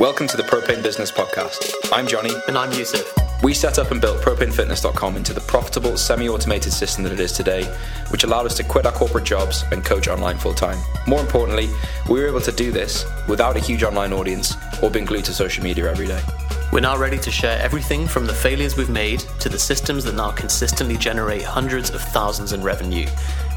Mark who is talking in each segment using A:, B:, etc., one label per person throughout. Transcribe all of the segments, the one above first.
A: Welcome to the Propane Business Podcast. I'm Johnny.
B: And I'm Yusuf.
A: We set up and built propanefitness.com into the profitable, semi automated system that it is today, which allowed us to quit our corporate jobs and coach online full time. More importantly, we were able to do this without a huge online audience or being glued to social media every day.
B: We're now ready to share everything from the failures we've made to the systems that now consistently generate hundreds of thousands in revenue.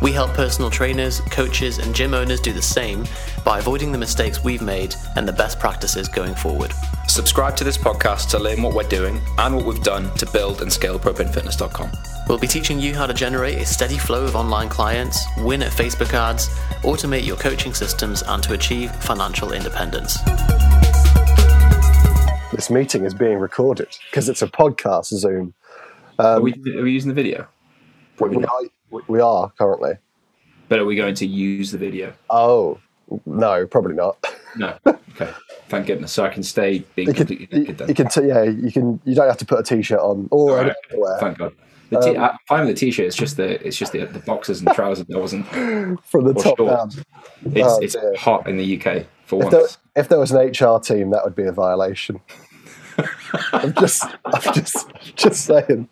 B: We help personal trainers, coaches, and gym owners do the same by avoiding the mistakes we've made and the best practices going forward.
A: Subscribe to this podcast to learn what we're doing and what we've done to build and scale propanefitness.com.
B: We'll be teaching you how to generate a steady flow of online clients, win at Facebook ads, automate your coaching systems, and to achieve financial independence.
C: This meeting is being recorded because it's a podcast Zoom.
A: are, we, are we using the video?
C: We are, we are currently.
A: But are we going to use the video?
C: Oh, no, probably not.
A: No. Okay. Thank goodness. So I can stay being
C: You
A: completely
C: you,
A: naked then.
C: you can, t- yeah, you can. You don't have to put a t-shirt on or
A: right.
C: underwear
A: Thank God. The t-
C: Um,
A: I find the t-shirt. It's just the it's just the, the boxers and trousers. That wasn't.
C: from the top down.
A: It's,
C: Oh,
A: it's hot in the UK for
C: If
A: once.
C: there, if there was an HR team, that would be a violation. I'm just, I'm just, just saying.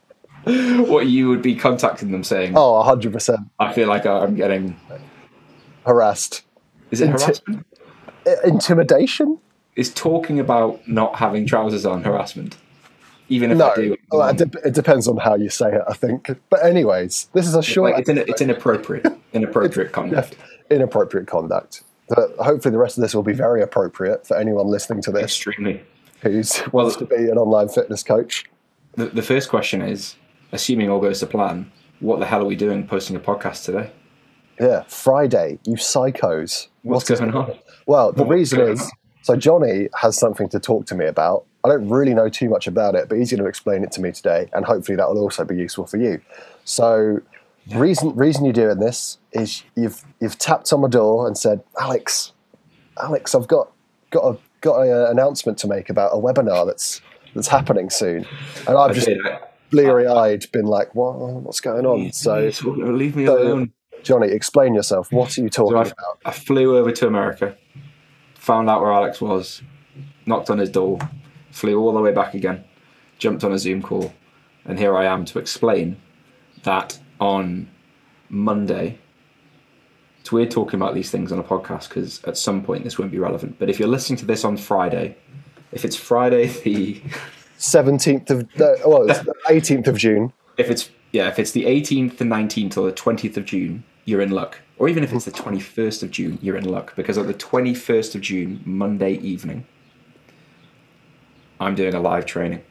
A: what you would be contacting them saying?
C: Oh, 100 percent
A: I feel like I'm getting.
C: harassed.
A: Is it
C: Inti-
A: harassment?
C: Intimidation?
A: Is talking about not having trousers on harassment? Even if
C: No,
A: I do.
C: well, it, de- it depends on how you say it. I think. But anyways, this is a short.
A: like, it's, in, it's inappropriate. Inappropriate conduct.
C: inappropriate conduct. But hopefully, the rest of this will be very appropriate for anyone listening to this
A: Extremely.
C: Who's wants to be an online fitness coach.
A: The, the first question is, assuming all goes to plan, what the hell are we doing posting a podcast today?
C: Yeah, Friday, you psychos.
A: What's
C: What
A: going on?
C: Well, the reason is
A: on?
C: so Johnny has something to talk to me about. I don't really know too much about it, but he's going to explain it to me today, and hopefully that will also be useful for you. So, reason reason you're doing this is you've you've tapped on my door and said, Alex, Alex, I've got got a got an uh, announcement to make about a webinar that's that's happening soon, and I've just
A: did. I-
C: bleary eyed been like, what, what's going on? So,
A: leave me
C: so-
A: alone.
C: Johnny, explain yourself. What are you talking
A: So I,
C: about?
A: I flew over to America, found out where Alex was, knocked on his door, flew all the way back again, jumped on a Zoom call, and here I am to explain that on Monday. It's weird talking about these things on a podcast because at some point this won't be relevant. But if you're listening to this on Friday, if it's Friday the
C: 17th of, uh, well, it's the 18th of June.
A: if it's yeah, if it's the 18th, the 19th, or the 20th of June, you're in luck. Or even if it's the 21st of June, you're in luck because on the 21st of June, Monday evening, I'm doing a live training.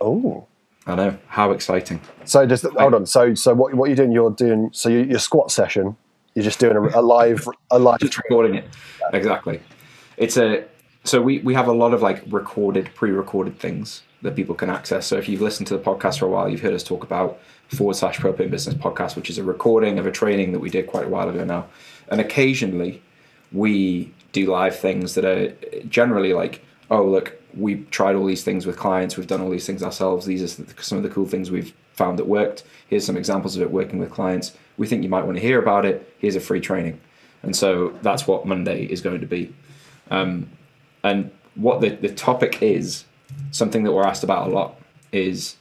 C: Oh.
A: I know how exciting.
C: So just hold on. So so what what you're doing? You're doing so you, your squat session. You're just doing a, a live a live.
A: Just recording it. Exactly. It's a so we we have a lot of like recorded, pre-recorded things that people can access. So if you've listened to the podcast for a while, you've heard us talk about forward slash propane business podcast, which is a recording of a training that we did quite a while ago now. And occasionally we do live things that are generally like, oh look, we've tried all these things with clients, we've done all these things ourselves. These are some of the cool things we've found that worked. Here's some examples of it working with clients. We think you might want to hear about it. Here's a free training. And so that's what Monday is going to be. Um, and what the, the topic is, something that we're asked about a lot, is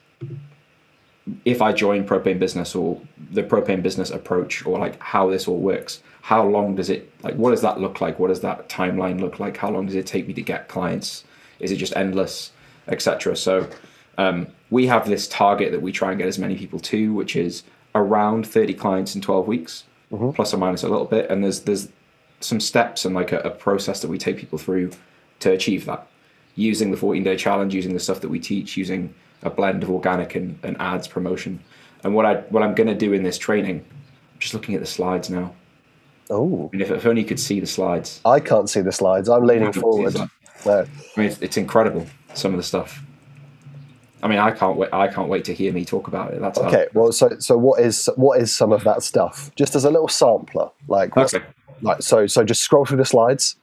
A: if I join propane business or the propane business approach or like how this all works, how long does it like what does that look like? What does that timeline look like? How long does it take me to get clients? Is it just endless, etc. So um, we have this target that we try and get as many people to, which is around 30 clients in 12 weeks, plus or minus a little bit. And there's there's some steps and like a, a process that we take people through to achieve that using the 14 day challenge, using the stuff that we teach, using a blend of organic and, and ads promotion. And what I what I'm going to do in this training, I'm just looking at the slides now.
C: Oh,
A: I mean, if, if only you could see the slides.
C: I can't see the slides. I'm leaning forward. No.
A: I mean, it's, it's incredible some of the stuff. I mean, I can't wait. I can't wait to hear me talk about it. That's how-
C: Okay. Well, so so what is what is some of that stuff? Just as a little sampler, like
A: Okay.
C: like so so just scroll through the slides.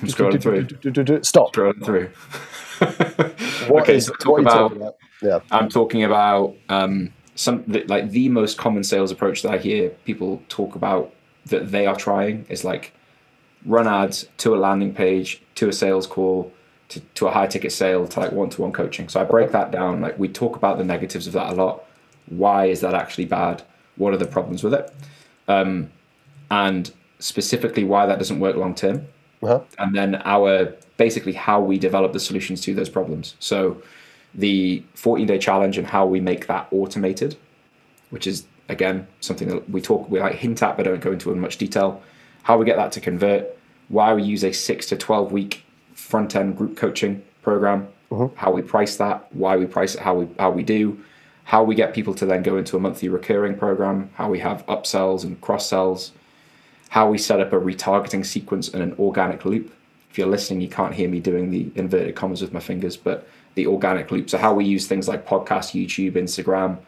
A: I'm scrolling through.
C: Stop.
A: Scrolling through.
C: What
A: okay,
C: is-
A: so talk about
C: talking about? Yeah.
A: I'm talking about um, some like the most common sales approach that I hear people talk about that they are trying is like run ads to a landing page, to a sales call, to, to a high ticket sale, to like one to one coaching. So I break that down. Like we talk about the negatives of that a lot. Why is that actually bad? What are the problems with it? Um, and specifically why that doesn't work long term.
C: Uh-huh.
A: And then our basically how we develop the solutions to those problems. So the 14 day challenge and how we make that automated, which is again something that we talk we like hint at but don't go into in much detail. How we get that to convert, why we use a six to 12 week front end group coaching program, how we price that, why we price it, how we how we do, how we get people to then go into a monthly recurring program, how we have upsells and cross sells, how we set up a retargeting sequence and an organic loop. If you're listening, you can't hear me doing the inverted commas with my fingers, but the organic loop. So how we use things like podcast, YouTube, Instagram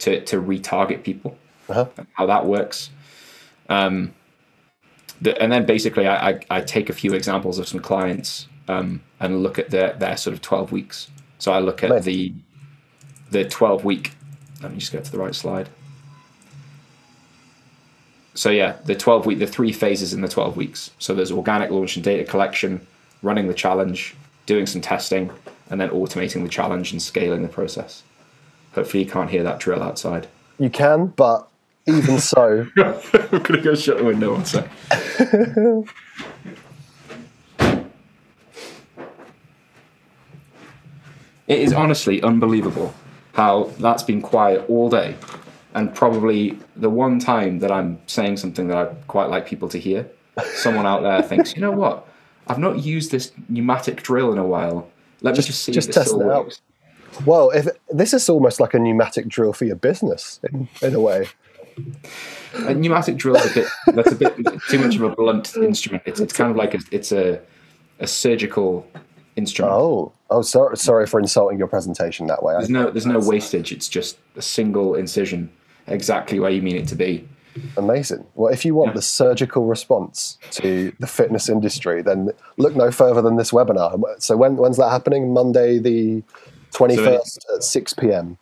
A: to to retarget people,
C: Uh-huh.
A: how that works. Um, the, and then basically, I, I I take a few examples of some clients um, and look at their their sort of twelve weeks. So I look at
C: Nice.
A: the the twelve week. Let me just go to the right slide. So yeah, the 12 week, the three phases in the 12 weeks. So there's organic launch and data collection, running the challenge, doing some testing, and then automating the challenge and scaling the process. Hopefully you can't hear that drill outside.
C: You can, but even so,
A: I'm gonna go shut the window one sec. it is honestly unbelievable how that's been quiet all day, and probably the one time that I'm saying something that I'd quite like people to hear. Someone out there thinks, you know what? I've not used this pneumatic drill in a while. Let me just see
C: just
A: if
C: testing
A: still
C: it out. well, if this is almost like a pneumatic drill for your business in, in a way.
A: A pneumatic drill is a bit that's a bit too much of a blunt instrument. It's, it's kind of like a, it's a a surgical instrument.
C: Oh, oh, sorry, sorry for insulting your presentation that way.
A: There's no there's no wastage. It's just a single incision, exactly where you mean it to be.
C: Amazing. Well, if you want the surgical response to the fitness industry, then look no further than this webinar. So when when's that happening? Monday the twenty first at six p.m.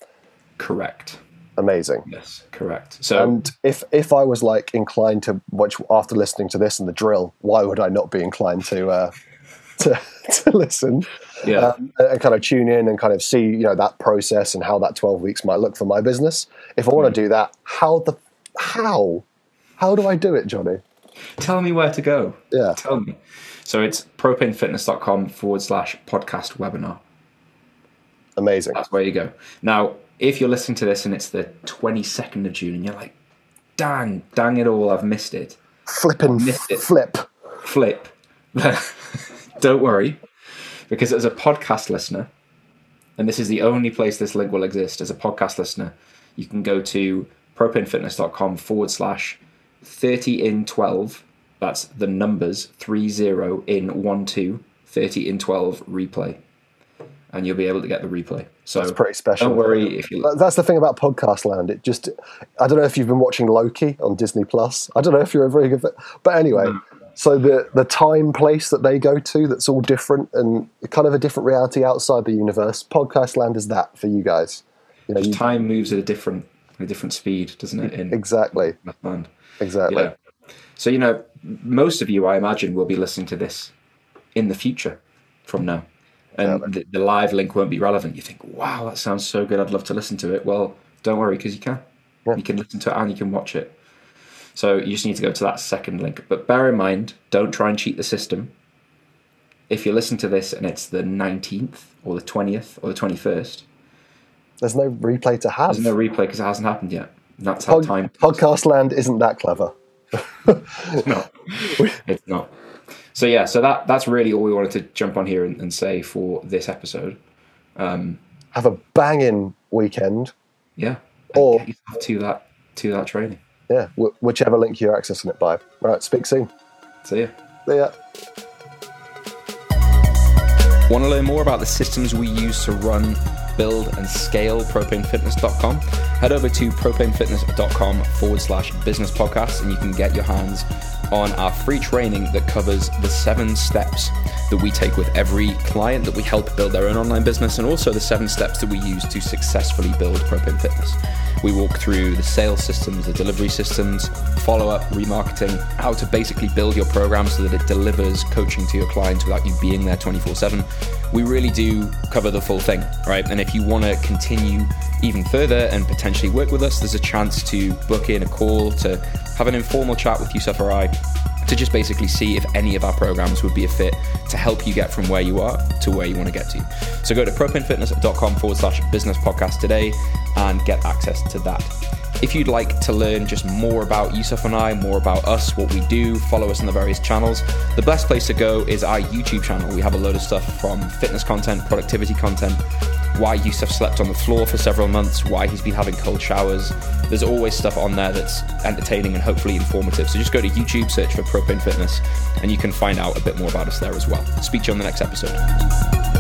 A: Correct.
C: Amazing.
A: Yes, correct. So
C: And if if I was like inclined to watch after listening to this and the drill, why would I not be inclined to uh, to to listen
A: yeah,
C: um, and kind of tune in and kind of see you know that process and how that twelve weeks might look for my business? If I want to do that, how the how how do I do it, Johnny?
A: tell me where to go.
C: Yeah.
A: Tell me. So it's propanefitness.com forward slash podcast webinar.
C: Amazing.
A: That's where you go. Now, if you're listening to this and it's the 22nd of June and you're like, dang, dang it all, I've missed it.
C: Flipping
A: Missed it.
C: flip.
A: flip. Don't worry, because as a podcast listener, and this is the only place this link will exist, as a podcast listener, you can go to propanefitness.com forward slash 30 in 12. That's the numbers 30 in 1 2, 30 in 12 replay. And you'll be able to get the replay. So
C: That's pretty special.
A: don't worry if you
C: That's the thing about podcast land. It just, I don't know if you've been watching Loki on Disney Plus. I don't know if you're a very good, but anyway. So the the time place that they go to, that's all different and kind of a different reality outside the universe. Podcast land is that for you guys. You know, you,
A: time moves at a different a different speed, doesn't it? In
C: exactly, exactly.
A: Yeah. So, you know, most of you, I imagine, will be listening to this in the future from now. And the, the live link won't be relevant. You think, wow, that sounds so good. I'd love to listen to it. Well, don't worry, because you can.
C: Yeah.
A: You can listen to it and you can watch it. So you just need to go to that second link. But bear in mind, don't try and cheat the system. If you listen to this and it's the 19th or the 20th or the 21st,
C: There's no replay to have.
A: there's no replay because it hasn't happened yet. And that's how
C: Pod-
A: time.
C: podcast land isn't that clever.
A: no, it's not. So yeah, so that that's really all we wanted to jump on here and, and say for this episode.
C: Um, have a banging weekend.
A: Yeah,
C: Or-
A: to that to that training.
C: Yeah, wh- whichever link you're accessing it by. Right, speak soon.
A: See ya.
C: See ya.
A: Want to learn more about the systems we use to run, build, and scale propanefitness.com? Head over to propanefitness.com forward slash business podcast and you can get your hands on our free training that covers the seven steps that we take with every client that we help build their own online business and also the seven steps that we use to successfully build Propane Fitness. We walk through the sales systems, the delivery systems, follow up, remarketing, how to basically build your program so that it delivers coaching to your clients without you being there 24 7. We really do cover the full thing, right? And if you want to continue even further and potentially work with us, there's a chance to book in a call to have an informal chat with Yusuf or I to just basically see if any of our programs would be a fit to help you get from where you are to where you want to get to. So go to propanefitness.com forward slash business podcast today and get access to that. If you'd like to learn just more about Yusuf and I, more about us, what we do, follow us on the various channels, the best place to go is our YouTube channel. We have a load of stuff from fitness content, productivity content, why Yusuf slept on the floor for several months, why he's been having cold showers. There's always stuff on there that's entertaining and hopefully informative. So just go to YouTube, search for Propane Fitness, and you can find out a bit more about us there as well. Speak to you on the next episode.